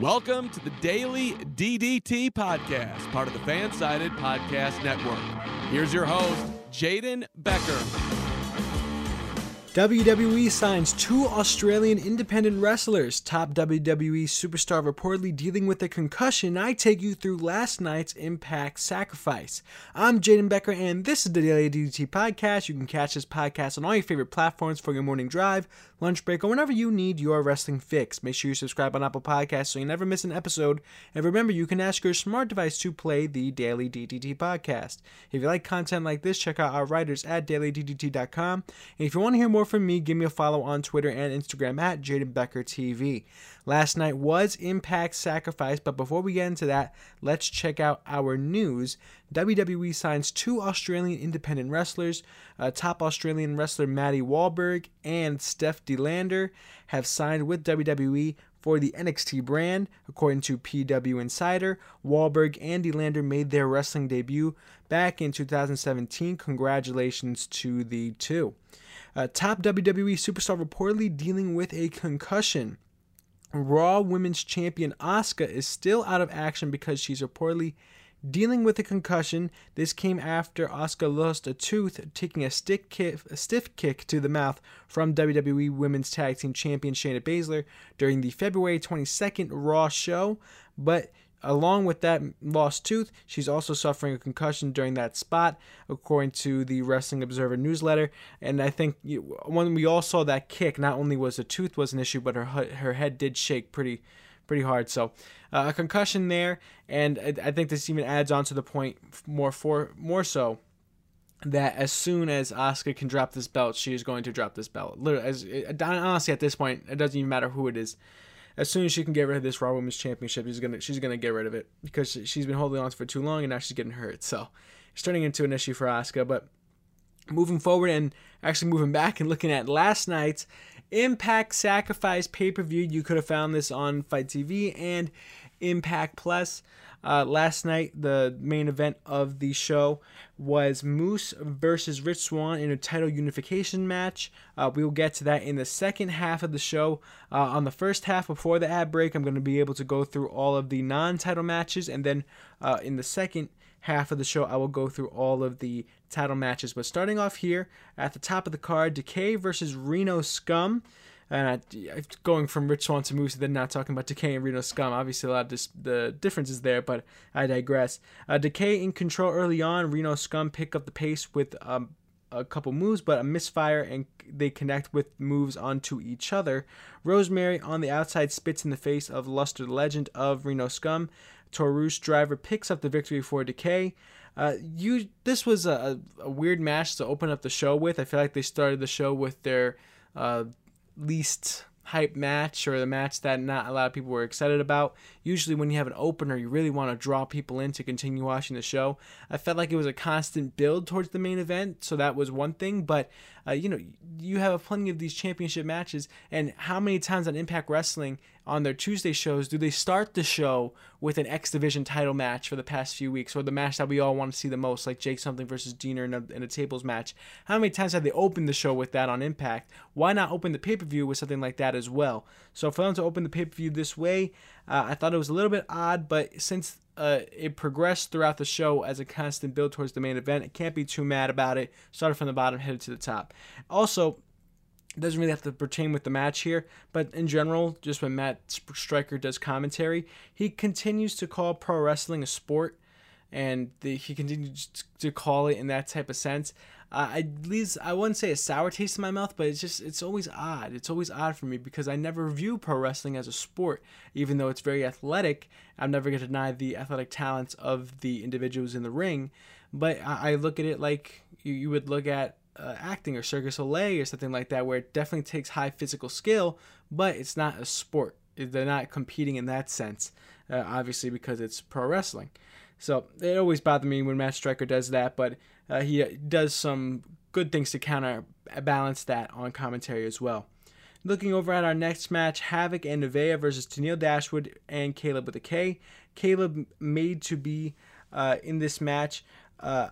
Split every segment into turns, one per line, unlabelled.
Welcome to the Daily DDT Podcast, part of the Fansided Podcast Network. Here's your host, Jaden Becker.
WWE signs two Australian independent wrestlers. Top WWE superstar reportedly dealing with a concussion. I take you through last night's Impact Sacrifice. I'm Jaden Becker, and this is the Daily DDT Podcast. You can catch this podcast on all your favorite platforms for your morning drive, lunch break, or whenever you need your wrestling fix. Make sure you subscribe on Apple Podcasts so you never miss an episode. And remember, you can ask your smart device to play the Daily DDT Podcast. If you like content like this, check out our writers at dailyddt.com. And if you want to hear more from me, give me a follow on Twitter and Instagram at Jaden Becker TV. Last night was Impact Sacrifice, but before we get into that, let's check out our news. WWE signs two Australian independent wrestlers. Uh, top Australian wrestler Maddie Wahlberg and Steph DeLander have signed with WWE for the NXT brand. According to PW Insider, Wahlberg and De Lander made their wrestling debut back in 2017. Congratulations to the two. Uh, top WWE superstar reportedly dealing with a concussion. Raw Women's Champion Asuka is still out of action because she's reportedly dealing with a concussion. This came after Asuka lost a tooth, taking a, stick kick, a stiff kick to the mouth from WWE Women's Tag Team Champion Shayna Baszler during the February 22nd Raw show. But Along with that lost tooth, she's also suffering a concussion during that spot, according to the Wrestling Observer newsletter. And I think when we all saw that kick, not only was the tooth was an issue, but her her head did shake pretty pretty hard. So uh, a concussion there, and I, I think this even adds on to the point more for more so that as soon as Asuka can drop this belt, she is going to drop this belt. Literally, as, honestly, at this point, it doesn't even matter who it is as soon as she can get rid of this Raw Women's Championship, she's gonna she's gonna get rid of it because she's been holding on for too long and now she's getting hurt. So it's turning into an issue for Asuka. But moving forward and actually moving back and looking at last night's Impact Sacrifice pay per view, you could have found this on Fight TV and Impact Plus. Uh, last night, the main event of the show was Moose versus Rich Swann in a title unification match. Uh, we will get to that in the second half of the show. Uh, on the first half, before the ad break, I'm going to be able to go through all of the non title matches, and then uh, in the second half of the show, I will go through all of the title matches. But starting off here at the top of the card, Decay versus Reno Scum and I, going from Rich Swann to Moose, then not talking about Decay and Reno Scum. Obviously, a lot of dis- the differences there, but I digress. Uh, Decay in control early on. Reno Scum pick up the pace with um, a couple moves, but a misfire and they connect with moves onto each other. Rosemary on the outside spits in the face of Luster, the legend of Reno Scum. Taurus Driver picks up the victory for Decay. Uh, you this was a, a, weird match to open up the show with. I feel like they started the show with their uh, least hype match or the match that not a lot of people were excited about. Usually, when you have an opener, you really want to draw people in to continue watching the show. I felt like it was a constant build towards the main event, so that was one thing. But uh, you know, you have plenty of these championship matches, and how many times on Impact Wrestling on their Tuesday shows do they start the show with an X Division title match for the past few weeks, or the match that we all want to see the most, like Jake something versus Deaner in a, in a tables match? How many times have they opened the show with that on Impact? Why not open the pay per view with something like that as well? So for them to open the pay per view this way, uh, I thought it was a little bit odd, but since uh, it progressed throughout the show as a constant build towards the main event. I can't be too mad about it. Started from the bottom, headed to the top. Also, doesn't really have to pertain with the match here, but in general, just when Matt Striker does commentary, he continues to call pro wrestling a sport, and the, he continues to call it in that type of sense uh, I leaves I wouldn't say a sour taste in my mouth, but it's just it's always odd. It's always odd for me because I never view pro wrestling as a sport, even though it's very athletic. I'm never going to deny the athletic talents of the individuals in the ring, but I, I look at it like you, you would look at uh, acting or Circus Soleil or something like that, where it definitely takes high physical skill, but it's not a sport. They're not competing in that sense, uh, obviously, because it's pro wrestling. So it always bothered me when Matt Striker does that, but uh, he does some good things to counterbalance that on commentary as well. Looking over at our next match, Havok and Nevaeh versus Tennille Dashwood and Kaleb with a K. Kaleb made to be uh, in this match. uh,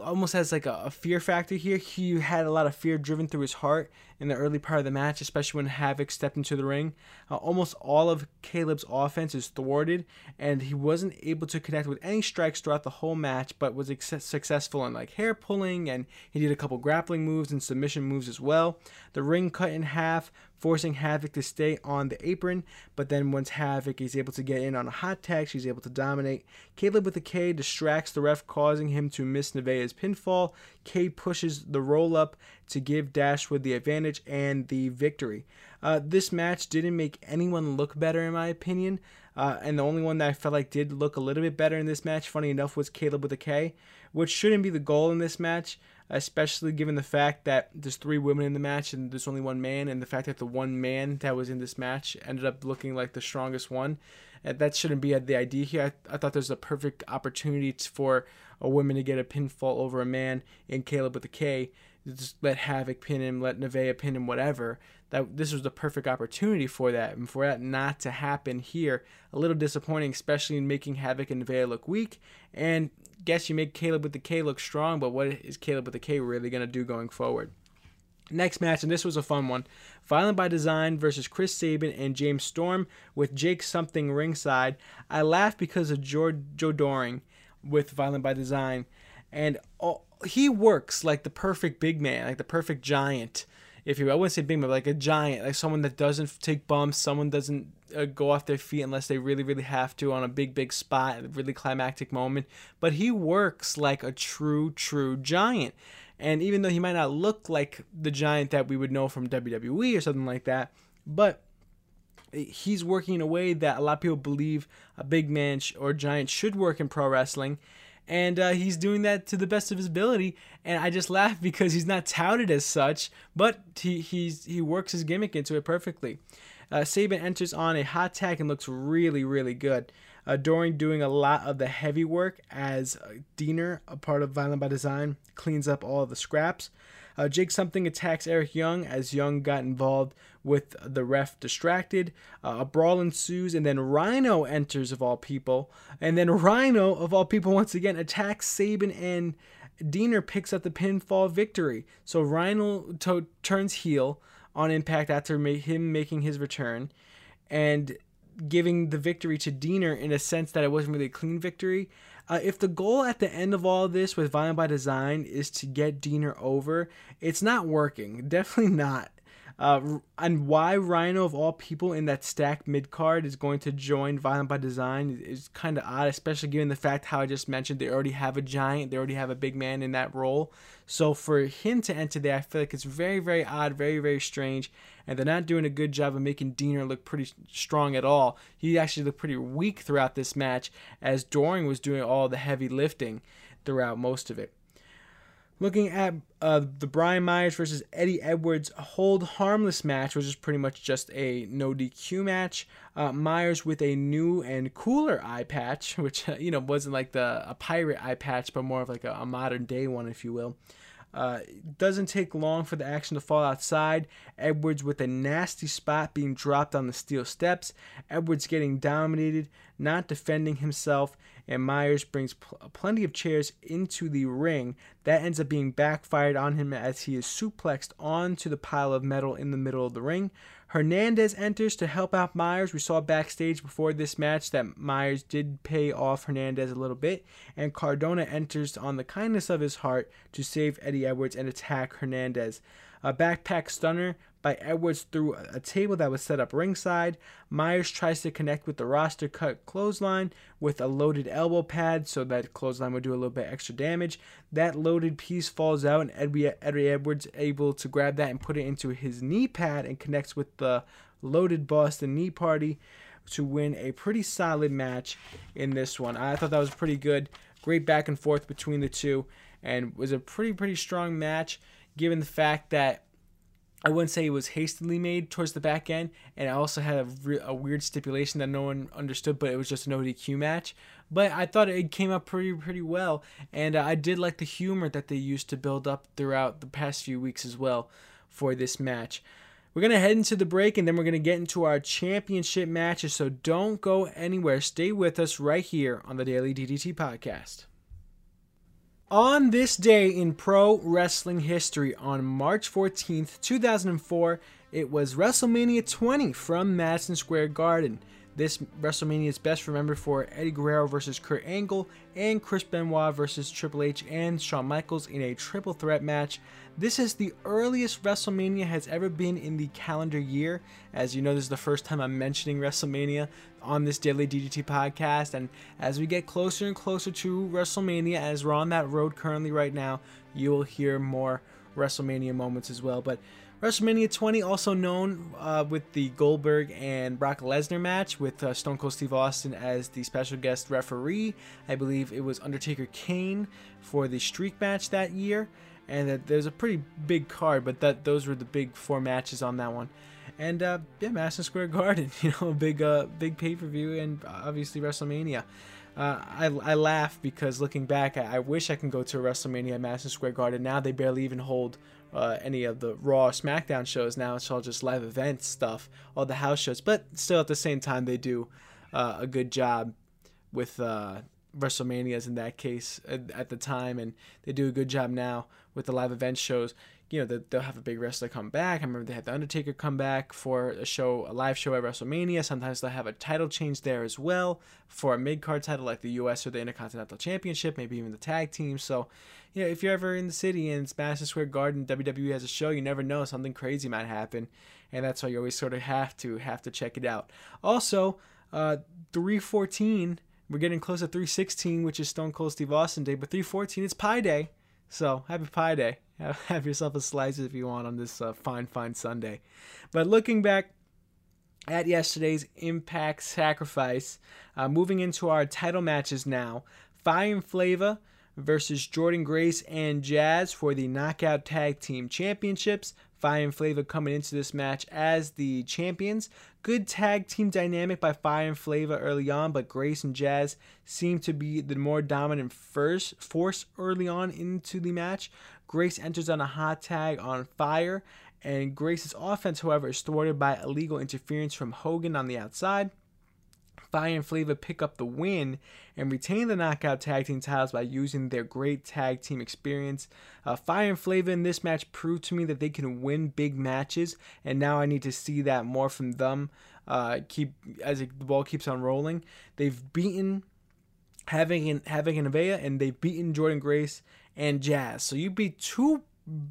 almost has like a, a, fear factor here. He had a lot of fear driven through his heart in the early part of the match, especially when Havok stepped into the ring. Uh, almost all of Kaleb's offense is thwarted, and he wasn't able to connect with any strikes throughout the whole match, but was ex- successful in like hair pulling, and he did a couple grappling moves and submission moves as well. The ring cut in half, forcing Havok to stay on the apron. But then once Havok is able to get in on a hot tag, she's able to dominate. Kaleb with a K distracts the ref, causing him to miss Nevaeh's pinfall. K pushes the roll up to give Dashwood the advantage and the victory. Uh, this match didn't make anyone look better, in my opinion. Uh, and the only one that I felt like did look a little bit better in this match, funny enough, was Kaleb with a K, which shouldn't be the goal in this match especially given the fact that there's three women in the match and there's only one man, and the fact that the one man that was in this match ended up looking like the strongest one. And that shouldn't be the idea here. I, I thought there's a perfect opportunity for a woman to get a pinfall over a man in Kaleb with a K. Just let Havok pin him, let Nevaeh pin him, whatever. That this was the perfect opportunity for that, and for that not to happen here, a little disappointing, especially in making Havok and Nevaeh look weak. And guess you make Kaleb with the K look strong, but what is Kaleb with the K really to do going forward? Next match, and this was a fun one Violent by Design versus Chris Sabin and James Storm with Jake Something ringside. I laughed because of Joe, Doering with Violent by Design, and he works like the perfect big man, like the perfect giant. If you, I wouldn't say big man, but like a giant, like someone that doesn't take bumps, someone doesn't uh, go off their feet unless they really, really have to on a big, big spot, a really climactic moment. But he works like a true, true giant. And even though he might not look like the giant that we would know from WWE or something like that, but he's working in a way that a lot of people believe a big man or giant should work in pro wrestling. And uh, he's doing that to the best of his ability. And I just laugh because he's not touted as such, but he, he's, he works his gimmick into it perfectly. Uh, Sabin enters on a hot tag and looks really, really good. Uh, Doering doing a lot of the heavy work as Deaner, a part of Violent by Design, cleans up all the scraps. Uh, Jake Something attacks Eric Young as Young got involved with the ref distracted. Uh, a brawl ensues, and then Rhino enters, of all people. And then Rhino, of all people, once again attacks Sabin, and Deaner picks up the pinfall victory. So Rhino turns heel on Impact after ma- him making his return and giving the victory to Deaner in a sense that it wasn't really a clean victory. Uh, if the goal at the end of all this with Violent by Design is to get Deaner over, it's not working. Definitely not. Uh, and why Rhino of all people in that stacked mid card is going to join Violent by Design is kind of odd, especially given the fact how I just mentioned they already have a giant, they already have a big man in that role. So for him to enter there, I feel like it's very, very odd, very, very strange, and they're not doing a good job of making Deaner look pretty strong at all. He actually looked pretty weak throughout this match, as Doering was doing all the heavy lifting throughout most of it. Looking at uh, the Brian Myers versus Eddie Edwards hold harmless match, which is pretty much just a no DQ match. Uh, Myers with a new and cooler eye patch, which you know wasn't like the a pirate eye patch, but more of like a, a modern day one, if you will. Uh, doesn't take long for the action to fall outside. Edwards with a nasty spot being dropped on the steel steps. Edwards getting dominated, not defending himself, and Myers brings pl- plenty of chairs into the ring. That ends up being backfired on him as he is suplexed onto the pile of metal in the middle of the ring. Hernandez enters to help out Myers. We saw backstage before this match that Myers did pay off Hernandez a little bit, and Cardona enters on the kindness of his heart to save Eddie Edwards and attack Hernandez. A backpack stunner by Edwards through a table that was set up ringside. Myers tries to connect with the roster cut clothesline with a loaded elbow pad so that clothesline would do a little bit extra damage. That loaded piece falls out, and Eddie, Eddie Edwards able to grab that and put it into his knee pad and connects with the loaded Boston knee party to win a pretty solid match in this one. I thought that was pretty good. Great back and forth between the two, and was a pretty pretty strong match given the fact that I wouldn't say it was hastily made towards the back end, and I also had a, re- a weird stipulation that no one understood, but it was just an ODQ match. But I thought it came up pretty pretty well, and uh, I did like the humor that they used to build up throughout the past few weeks as well for this match. We're gonna head into the break, and then we're gonna get into our championship matches. So don't go anywhere. Stay with us right here on the Daily DDT Podcast. On this day in pro wrestling history, on March 14th, 2004, it was WrestleMania 20 from Madison Square Garden. This WrestleMania is best remembered for Eddie Guerrero versus Kurt Angle and Chris Benoit versus Triple H and Shawn Michaels in a triple threat match. This is the earliest WrestleMania has ever been in the calendar year. As you know, this is the first time I'm mentioning WrestleMania on this Daily DDT podcast. And as we get closer and closer to WrestleMania, as we're on that road currently right now, you will hear more WrestleMania moments as well. But WrestleMania 20, also known uh, with the Goldberg and Brock Lesnar match, with uh, Stone Cold Steve Austin as the special guest referee. I believe it was Undertaker Kane for the streak match that year, and uh, there's a pretty big card, but that those were the big four matches on that one. And uh, yeah, Madison Square Garden, you know, big, uh, big pay per view, and obviously WrestleMania. Uh, I, I laugh because looking back, I, I, wish I can go to a WrestleMania at Madison Square Garden. Now they barely even hold uh, any of the Raw SmackDown shows. Now it's all just live event stuff, all the house shows. But still, at the same time, they do uh, a good job with uh, WrestleManias in that case at, at, the time, and they do a good job now with the live event shows. You know, they'll have a big wrestler come back. I remember they had the Undertaker come back for a show, a live show at WrestleMania. Sometimes they'll have a title change there as well for a mid card title like the U.S. or the Intercontinental Championship, maybe even the tag team. So you know, if you're ever in the city and it's Madison Square Garden, WWE has a show, you never know something crazy might happen, and that's why you always sort of have to have to check it out. Also, uh, 314, we're getting close to 316, which is Stone Cold Steve Austin Day, but 314 it's Pi Day, so happy Pi Day. Have yourself a slice if you want on this uh, fine, fine Sunday. But looking back at yesterday's Impact Sacrifice, uh, moving into our title matches now, Fire and Flavor versus Jordynne Grace and Jazz for the Knockout Tag Team Championships. Fire and Flavor coming into this match as the champions. Good tag team dynamic by Fire and Flavor early on, but Grace and Jazz seem to be the more dominant first force early on into the match. Grace enters on a hot tag on Fire, and Grace's offense, however, is thwarted by illegal interference from Hogan on the outside. Fire and Flavor pick up the win and retain the knockout tag team titles by using their great tag team experience. Uh, Fire and Flavor in this match proved to me that they can win big matches, and now I need to see that more from them. Uh, keep as the ball keeps on rolling. They've beaten Havok Havok and Nevaeh, and they've beaten Jordynne Grace and Jazz. So you beat two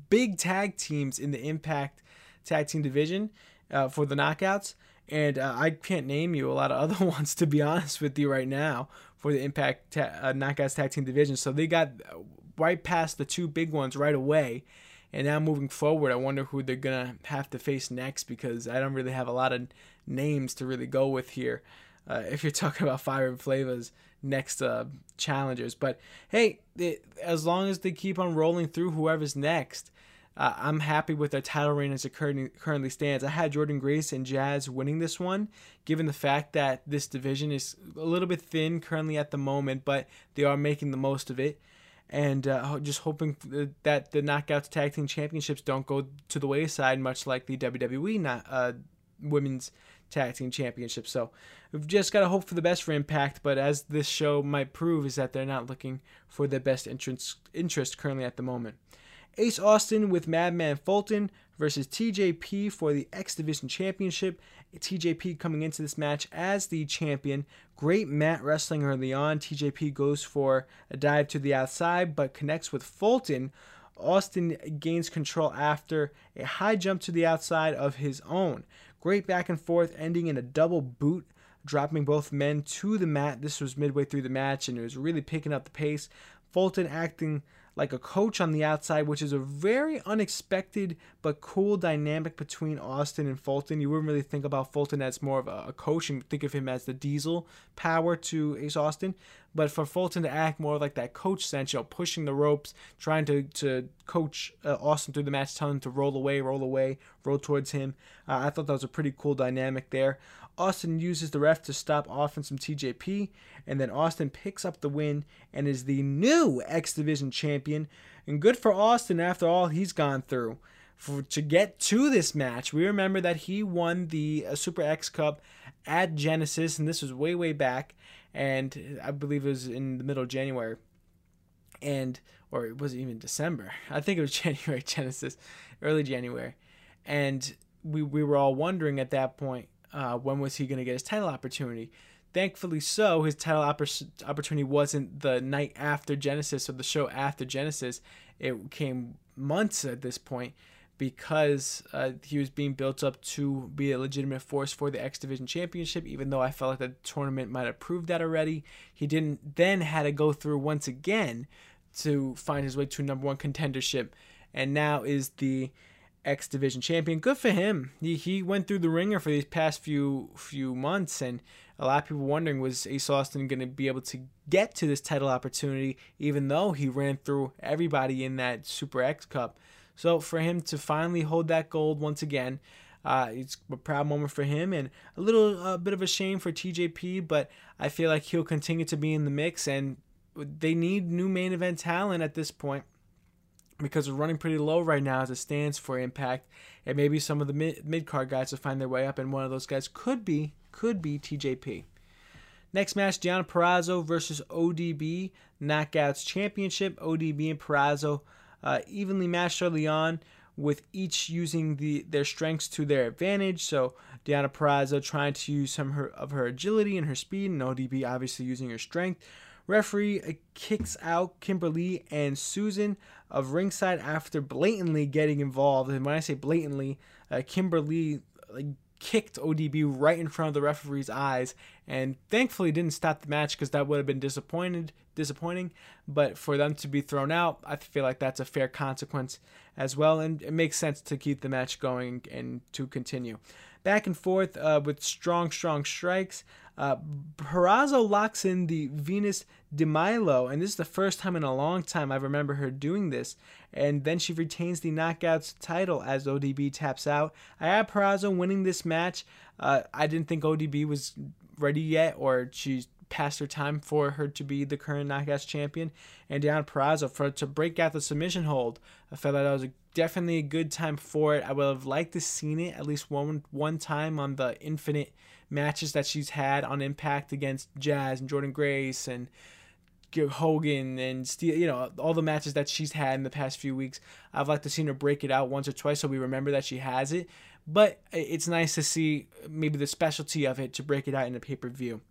big tag teams in the Impact Tag Team Division uh, for the knockouts and uh, I can't name you a lot of other ones to be honest with you right now for the Impact ta- uh, Knockouts Tag Team Division. So they got uh, right past the two big ones right away. And now moving forward, I wonder who they're gonna have to face next because I don't really have a lot of names to really go with here. Uh, if you're talking about Fire and Flavor's next uh, challengers, but hey, as long as they keep on rolling through whoever's next, uh, I'm happy with their title reign as it currently stands. I had Jordynne Grace and Jazz winning this one, given the fact that this division is a little bit thin currently at the moment, but they are making the most of it. And uh, just hoping that the Knockouts Tag Team Championships don't go to the wayside, much like the WWE not, uh, Women's Tag Team Championship. So we've just got to hope for the best for Impact, but as this show might prove, is that they're not looking for their best interest, interest currently at the moment. Ace Austin with Madman Fulton versus TJP for the X Division Championship. TJP coming into this match as the champion. Great mat wrestling early on. TJP goes for a dive to the outside but connects with Fulton. Austin gains control after a high jump to the outside of his own. Great back and forth, ending in a double boot, dropping both men to the mat. This was midway through the match and it was really picking up the pace. Fulton acting like a coach on the outside, which is a very unexpected but cool dynamic between Austin and Fulton. You wouldn't really think about Fulton as more of a, coach and think of him as the diesel power to Ace Austin. But for Fulton to act more like that coach sense, you know, pushing the ropes, trying to, to coach uh, Austin through the match, telling him to roll away, roll away, roll towards him. Uh, I thought that was a pretty cool dynamic there. Austin uses the ref to stop offense from TJP, and then Austin picks up the win and is the new X Division champion. And good for Austin after all he's gone through. For, to get to this match, we remember that he won the uh, Super X Cup at Genesis, and this was way, way back, and I believe it was in the middle of January. and or it wasn't even December. I think it was January Genesis, early January, and we we were all wondering at that point uh, when was he going to get his title opportunity. Thankfully, so his title opportunity wasn't the night after Genesis or the show after Genesis. It came months at this point because uh, he was being built up to be a legitimate force for the X Division Championship. Even though I felt like the tournament might have proved that already, he didn't. Then had to go through once again to find his way to number one contendership, and now is the X Division champion. Good for him. He he went through the ringer for these past few few months, and a lot of people wondering was Ace Austin going to be able to get to this title opportunity, even though he ran through everybody in that Super X Cup. So for him to finally hold that gold once again. Uh, it's a proud moment for him and a little uh, bit of a shame for TJP, but I feel like he'll continue to be in the mix and they need new main event talent at this point because we're running pretty low right now as it stands for Impact, and maybe some of the mid card guys will find their way up, and one of those guys could be could be TJP. Next match, Deonna Purrazzo versus ODB Knockouts Championship. ODB and Purrazzo uh, evenly matched early on, with each using the their strengths to their advantage. So Deonna Purrazzo trying to use some of her, of her agility and her speed, and ODB obviously using her strength. Referee uh, kicks out Kimber Lee and Susan of ringside after blatantly getting involved. And when I say blatantly, uh, Kimber Lee like kicked ODB right in front of the referee's eyes, and thankfully didn't stop the match because that would have been disappointed, disappointing. But for them to be thrown out, I feel like that's a fair consequence as well, and it makes sense to keep the match going and to continue. Back and forth uh, with strong, strong strikes. Uh, Purrazzo locks in the Venus de Milo, and this is the first time in a long time I remember her doing this. And then she retains the Knockouts title as ODB taps out. I had Purrazzo winning this match. Uh, I didn't think ODB was ready yet, or she's past her time for her to be the current Knockouts champion. And Deonna Purrazzo for to break out the submission hold. I felt that was a, definitely a good time for it. I would have liked to seen it at least one one time on the Infinite matches that she's had on Impact against Jazz and Jordynne Grace and Hogan and Steelz, you know, all the matches that she's had in the past few weeks. I've liked to see her break it out once or twice so we remember that she has it. But it's nice to see maybe the specialty of it to break it out in a pay per view.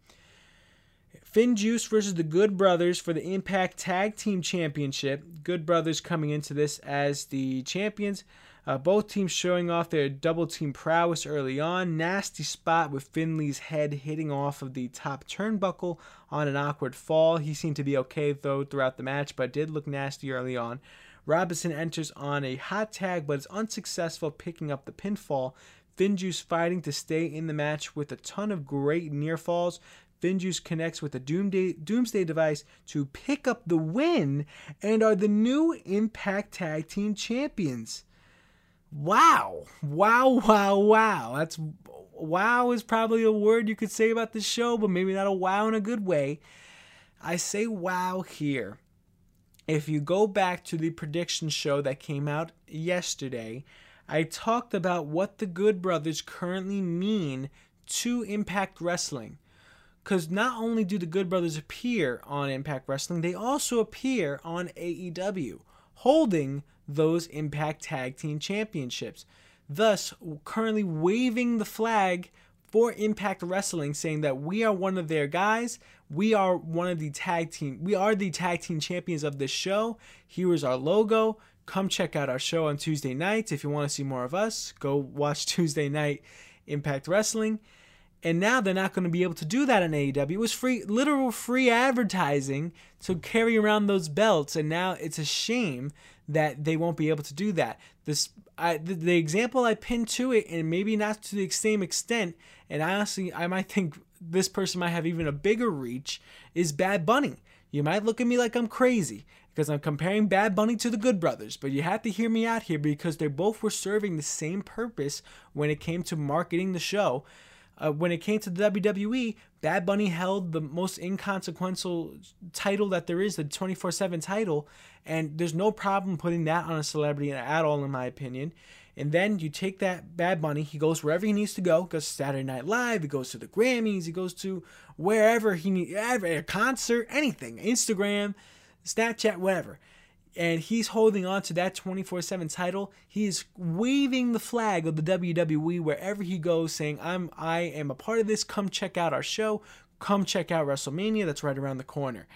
FinJuice versus the Good Brothers for the Impact Tag Team Championship. Good Brothers coming into this as the champions. Uh, both teams showing off their double team prowess early on. Nasty spot with Finlay's head hitting off of the top turnbuckle on an awkward fall. He seemed to be okay though throughout the match, but did look nasty early on. Robinson enters on a hot tag but is unsuccessful picking up the pinfall. FinJuice fighting to stay in the match with a ton of great near falls. FinJuice connects with the Doomsday, Doomsday device to pick up the win and are the new Impact Tag Team Champions. Wow. Wow, wow, wow. That's wow is probably a word you could say about the show, but maybe not a wow in a good way. I say wow here. If you go back to the prediction show that came out yesterday, I talked about what the Good Brothers currently mean to Impact Wrestling. Because not only do the Good Brothers appear on Impact Wrestling, they also appear on AEW, holding those Impact Tag Team Championships. Thus, currently waving the flag for Impact Wrestling, saying that we are one of their guys. We are one of the tag team. We are the tag team champions of this show. Here is our logo. Come check out our show on Tuesday nights. If you want to see more of us, go watch Tuesday night Impact Wrestling. And now they're not going to be able to do that in AEW. It was free, literal free advertising to carry around those belts, and now it's a shame that they won't be able to do that. This I, the, the example I pinned to it, and maybe not to the same extent, and honestly, I might think this person might have even a bigger reach, is Bad Bunny. You might look at me like I'm crazy because I'm comparing Bad Bunny to the Good Brothers, but you have to hear me out here because they both were serving the same purpose when it came to marketing the show. Uh, when it came to the WWE, Bad Bunny held the most inconsequential title that there is, the 24 7 title, and there's no problem putting that on a celebrity at all, in my opinion. And then you take that Bad Bunny, he goes wherever he needs to go, goes to Saturday Night Live, he goes to the Grammys, he goes to wherever he needs, a concert, anything, Instagram, Snapchat, whatever. And he's holding on to that 24 7 title. He is waving the flag of the WWE wherever he goes, saying, I'm I am a part of this. Come check out our show. Come check out WrestleMania. That's right around the corner.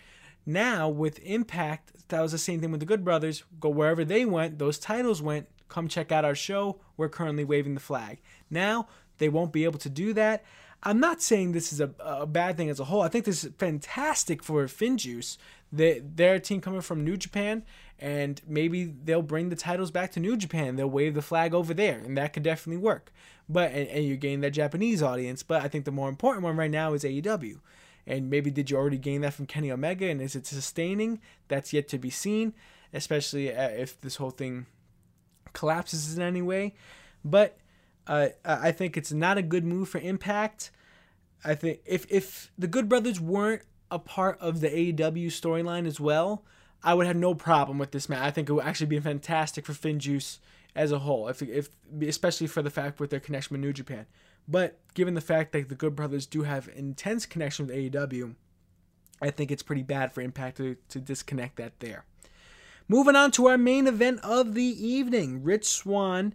Now with Impact, that was the same thing with the Good Brothers. Go wherever they went, those titles went. Come check out our show. We're currently waving the flag. Now they won't be able to do that. I'm not saying this is a, a bad thing as a whole. I think this is fantastic for FinJuice. They, they're a team coming from New Japan, and maybe they'll bring the titles back to New Japan. They'll wave the flag over there, and that could definitely work. But and, and you gain that Japanese audience. But I think the more important one right now is AEW. And maybe did you already gain that from Kenny Omega, and is it sustaining? That's yet to be seen, especially uh, if this whole thing collapses in any way. But uh, I think it's not a good move for Impact. I think if if the Good Brothers weren't a part of the AEW storyline as well, I would have no problem with this match. I think it would actually be fantastic for FinJuice as a whole, if, if especially for the fact with their connection with New Japan. But given the fact that the Good Brothers do have intense connection with AEW, I think it's pretty bad for Impact to, to disconnect that there. Moving on to our main event of the evening Rich Swann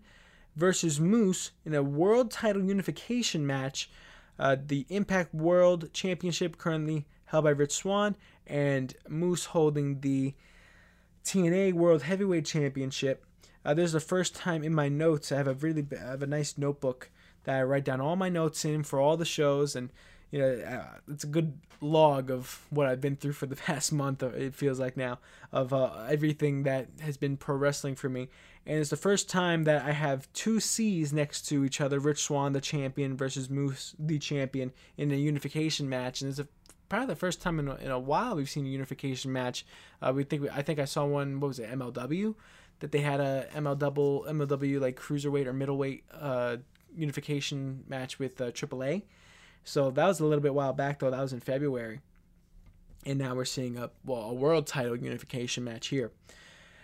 versus Moose in a world title unification match. Uh, the Impact World Championship currently held by Rich Swann, and Moose holding the TNA World Heavyweight Championship. Uh, this is the first time in my notes. I have a really I have a nice notebook that I write down all my notes in for all the shows, and you know uh, it's a good log of what I've been through for the past month. It feels like now of uh, everything that has been pro wrestling for me, and it's the first time that I have two C's next to each other: Rich Swann, the champion, versus Moose, the champion, in a unification match, and it's a probably the first time in a, in a while we've seen a unification match. Uh, we think I think I saw one. What was it? MLW that they had a ML double MLW like cruiserweight or middleweight uh, unification match with uh, AAA. So that was a little bit while back though. That was in February, and now we're seeing a well a world title unification match here.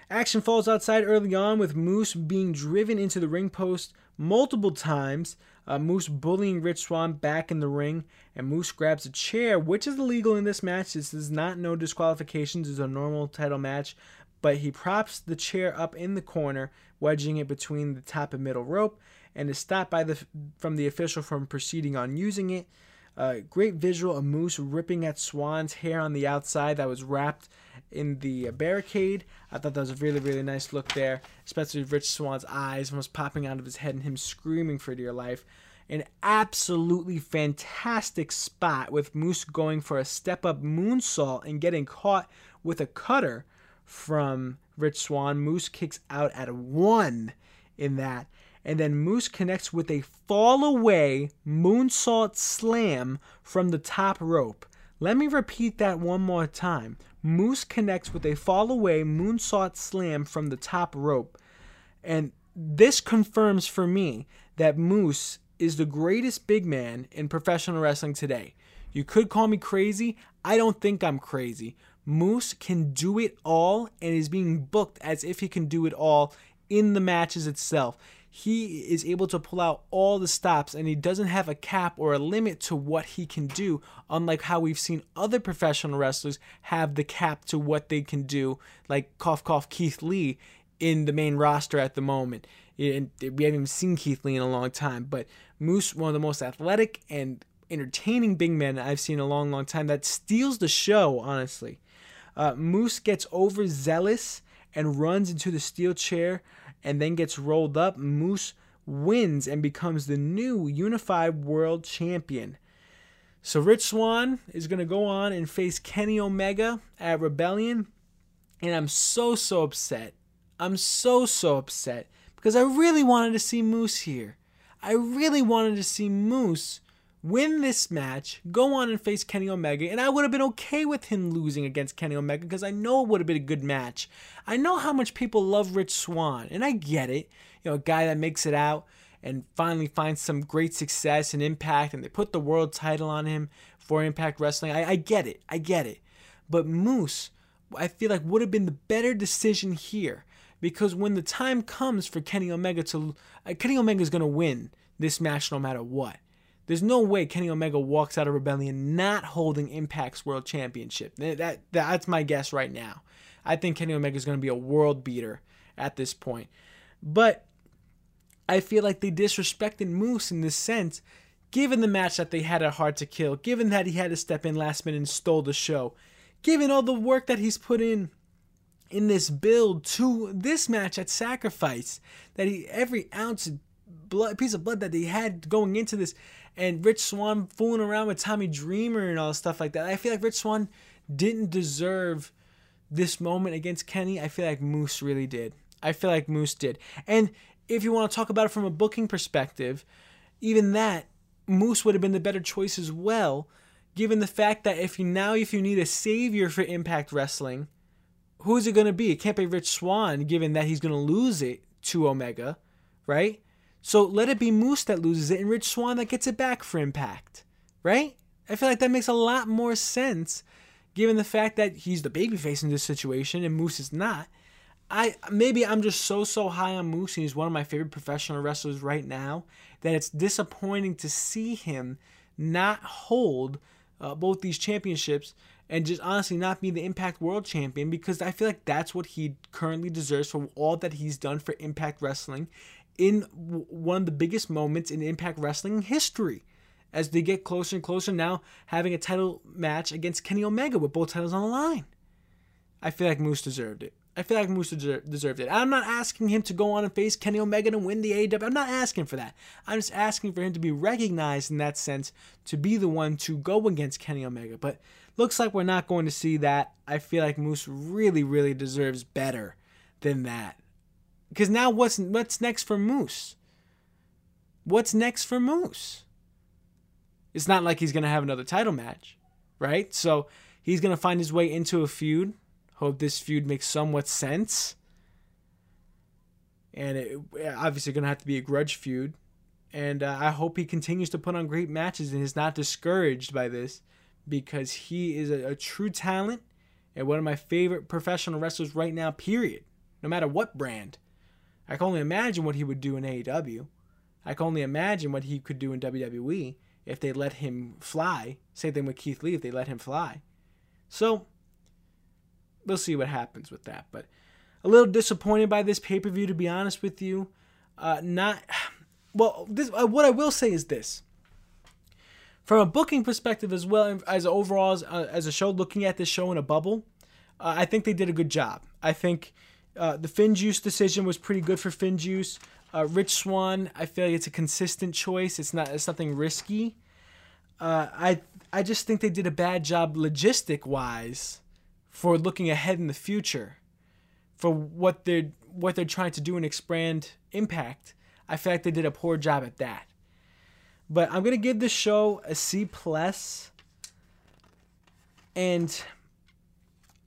Action falls outside early on with Moose being driven into the ring post multiple times. Uh, Moose bullying Rich Swann back in the ring, and Moose grabs a chair, which is illegal in this match. This is not no disqualifications. It's a normal title match, but he props the chair up in the corner, wedging it between the top and middle rope, and is stopped by the from the official from proceeding on using it. Uh, great visual, a Moose ripping at Swann's hair on the outside that was wrapped in the barricade. I thought that was a really, really nice look there, especially Rich Swann's eyes almost popping out of his head and him screaming for dear life. An absolutely fantastic spot with Moose going for a step up moonsault and getting caught with a cutter from Rich Swann. Moose kicks out at one in that. And then Moose connects with a fall away moonsault slam from the top rope. Let me repeat that one more time. Moose connects with a fall away moonsault slam from the top rope. And this confirms for me that Moose is the greatest big man in professional wrestling today. You could call me crazy. I don't think I'm crazy. Moose can do it all and is being booked as if he can do it all in the matches itself he is able to pull out all the stops and he doesn't have a cap or a limit to what he can do, unlike how we've seen other professional wrestlers have the cap to what they can do, like cough cough Keith Lee in the main roster at the moment. And we haven't seen Keith Lee in a long time, but Moose, one of the most athletic and entertaining big men I've seen in a long, long time, that steals the show, honestly. Uh, Moose gets overzealous and runs into the steel chair and then gets rolled up, Moose wins and becomes the new unified world champion. So Rich Swann is going to go on and face Kenny Omega at Rebellion. And I'm so, so upset. I'm so, so upset because I really wanted to see Moose here. I really wanted to see Moose win this match, go on and face Kenny Omega, and I would have been okay with him losing against Kenny Omega because I know it would have been a good match. I know how much people love Rich Swann, and I get it. You know, a guy that makes it out and finally finds some great success and impact, and they put the world title on him for Impact Wrestling. I, I get it. I get it. But Moose, I feel like would have been the better decision here because when the time comes for Kenny Omega to, uh, Kenny Omega is going to win this match no matter what There's no way Kenny Omega walks out of Rebellion not holding Impact's World Championship. That, that that's my guess right now. I think Kenny Omega is going to be a world beater at this point. But I feel like they disrespected Moose in this sense, given the match that they had at Hard to Kill, given that he had to step in last minute and stole the show, given all the work that he's put in in this build to this match at Sacrifice, that he every ounce blood, piece of blood that they had going into this, and Rich Swann fooling around with Tommy Dreamer and all stuff like that. I feel like Rich Swann didn't deserve this moment against Kenny. I feel like Moose really did. I feel like Moose did. And if you want to talk about it from a booking perspective, even that Moose would have been the better choice as well, given the fact that if you now if you need a savior for Impact Wrestling, who is it going to be? It can't be Rich Swann, given that he's going to lose it to Omega, right? So let it be Moose that loses it and Rich Swann that gets it back for Impact, right? I feel like that makes a lot more sense, given the fact that he's the babyface in this situation and Moose is not. I maybe I'm just so so high on Moose and he's one of my favorite professional wrestlers right now that it's disappointing to see him not hold uh, both these championships and just honestly not be the Impact World Champion because I feel like that's what he currently deserves for all that he's done for Impact Wrestling in w- one of the biggest moments in Impact Wrestling history. As they get closer and closer now, having a title match against Kenny Omega with both titles on the line. I feel like Moose deserved it. I feel like Moose deserved it. I'm not asking him to go on and face Kenny Omega and win the AEW. I'm not asking for that. I'm just asking for him to be recognized in that sense, to be the one to go against Kenny Omega. But looks like we're not going to see that. I feel like Moose really, really deserves better than that. Because now what's what's next for Moose? What's next for Moose? It's not like he's gonna have another title match, right? So he's gonna find his way into a feud Hope this feud makes somewhat sense. And it, obviously to have to be a grudge feud. And uh, I hope he continues to put on great matches and is not discouraged by this because he is a, a true talent and one of my favorite professional wrestlers right now, period. No matter what brand. I can only imagine what he would do in AEW. I can only imagine what he could do in WWE if they let him fly. Same thing with Keith Lee if they let him fly. So we'll see what happens with that. But a little disappointed by this pay per view, to be honest with you. Uh, not well. This uh, what I will say is this. From a booking perspective, as well as overall as, uh, as a show, looking at this show in a bubble, uh, I think they did a good job. I think uh, the FinJuice decision was pretty good for FinJuice. Uh, Rich Swann, I feel like it's a consistent choice. It's not. It's nothing risky. I I just think they did a bad job logistic wise for looking ahead in the future, for what they're what they're trying to do and expand impact. I feel like they did a poor job at that. But I'm gonna give this show a C plus. And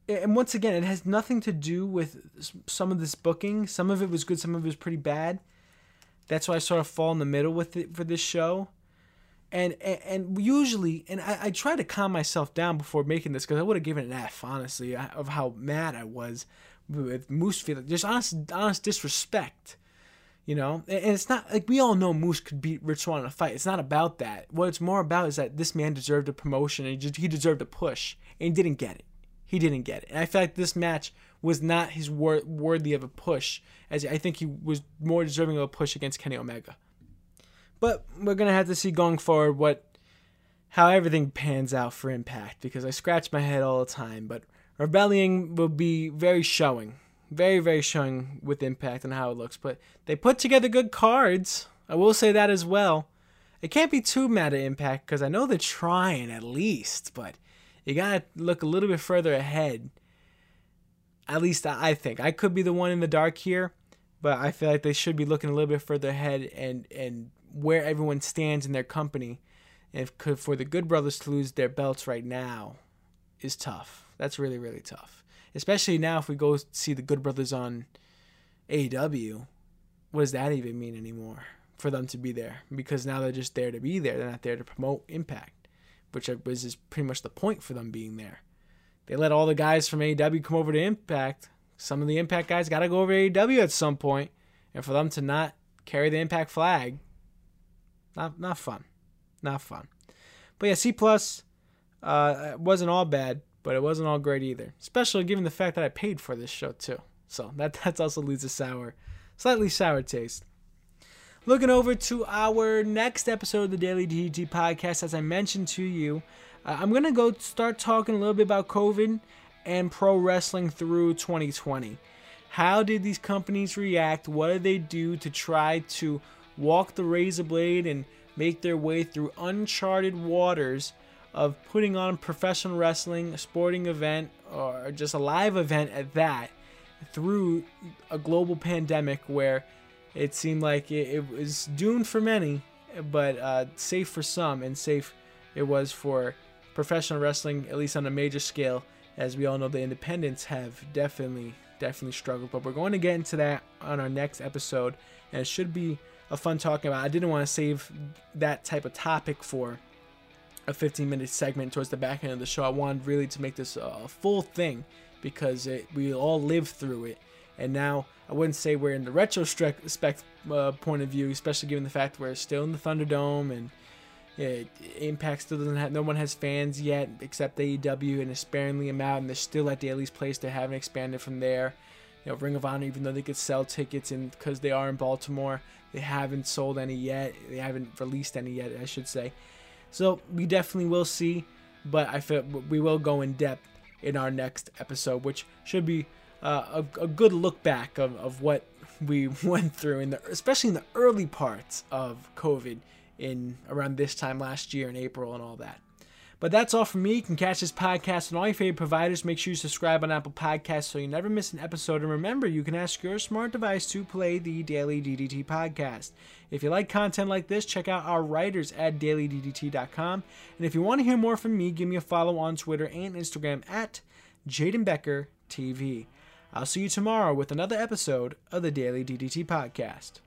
and once again, it has nothing to do with some of this booking. Some of it was good, some of it was pretty bad. That's why I sort of fall in the middle with it for this show. And and, and usually and I, I try to calm myself down before making this because I would have given an F honestly of how mad I was with Moose feeling just honest honest disrespect you know? And it's not like we all know Moose could beat Rich Swann in a fight. It's not about that. What it's more about is that this man deserved a promotion and he, he deserved a push and he didn't get it he didn't get it and I feel like this match was not his wor- worthy of a push as I think he was more deserving of a push against Kenny Omega but we're gonna have to see going forward what how everything pans out for Impact because I scratch my head all the time. But Rebellion will be very showing, very very showing with Impact and how it looks. But they put together good cards. I will say that as well. It can't be too mad at Impact because I know they're trying at least, but you gotta look a little bit further ahead. At least I think I could be the one in the dark here, but I feel like they should be looking a little bit further ahead and and where everyone stands in their company. If for the Good Brothers to lose their belts right now is tough. That's really really tough. Especially now if we go see the Good Brothers on AEW, what does that even mean anymore for them to be there? Because now they're just there to be there. They're not there to promote Impact, which is pretty much the point for them being there. They let all the guys from AEW come over to Impact. Some of the Impact guys got to go over to AEW at some point, and for them to not carry the Impact flag not not fun. not fun. But yeah, C plus uh, wasn't all bad, but it wasn't all great either. Especially given the fact that I paid for this show too. So that that's also leaves a sour, slightly sour taste. Looking over to our next episode of the Daily DDT podcast, as I mentioned to you, uh, I'm gonna go start talking a little bit about COVID and pro wrestling through 2020. How did these companies react? What did they do to try to walk the razor blade and make their way through uncharted waters of putting on professional wrestling, a sporting event, or just a live event at that, through a global pandemic where it seemed like it, it was doomed for many, but uh, safe for some, and safe it was for professional wrestling, at least on a major scale. As we all know, the independents have definitely, definitely struggled. But we're going to get into that on our next episode, and it should be a fun talking about. I didn't want to save that type of topic for a 15 minute segment towards the back end of the show. I wanted really to make this a full thing because it, we all lived through it. And now I wouldn't say we're in the retrospect uh, point of view, especially given the fact we're still in the Thunderdome and Impact still doesn't have no one has fans yet except AEW and is sparingly amount, and they're still at Daily's place. They haven't expanded from there. You know, Ring of Honor, even though they could sell tickets and because they are in Baltimore, they haven't sold any yet. They haven't released any yet, I should say. So we definitely will see, but I feel we will go in depth in our next episode, which should be uh, a, a, good look back of, of what we went through in the especially in the early parts of COVID in around this time last year in April and all that. But that's all from me. You can catch this podcast on all your favorite providers. Make sure you subscribe on Apple Podcasts so you never miss an episode. And remember, you can ask your smart device to play the Daily DDT podcast. If you like content like this, check out our writers at dailyddt.com. And if you want to hear more from me, give me a follow on Twitter and Instagram at Jaden Becker TV. I'll see you tomorrow with another episode of the Daily DDT podcast.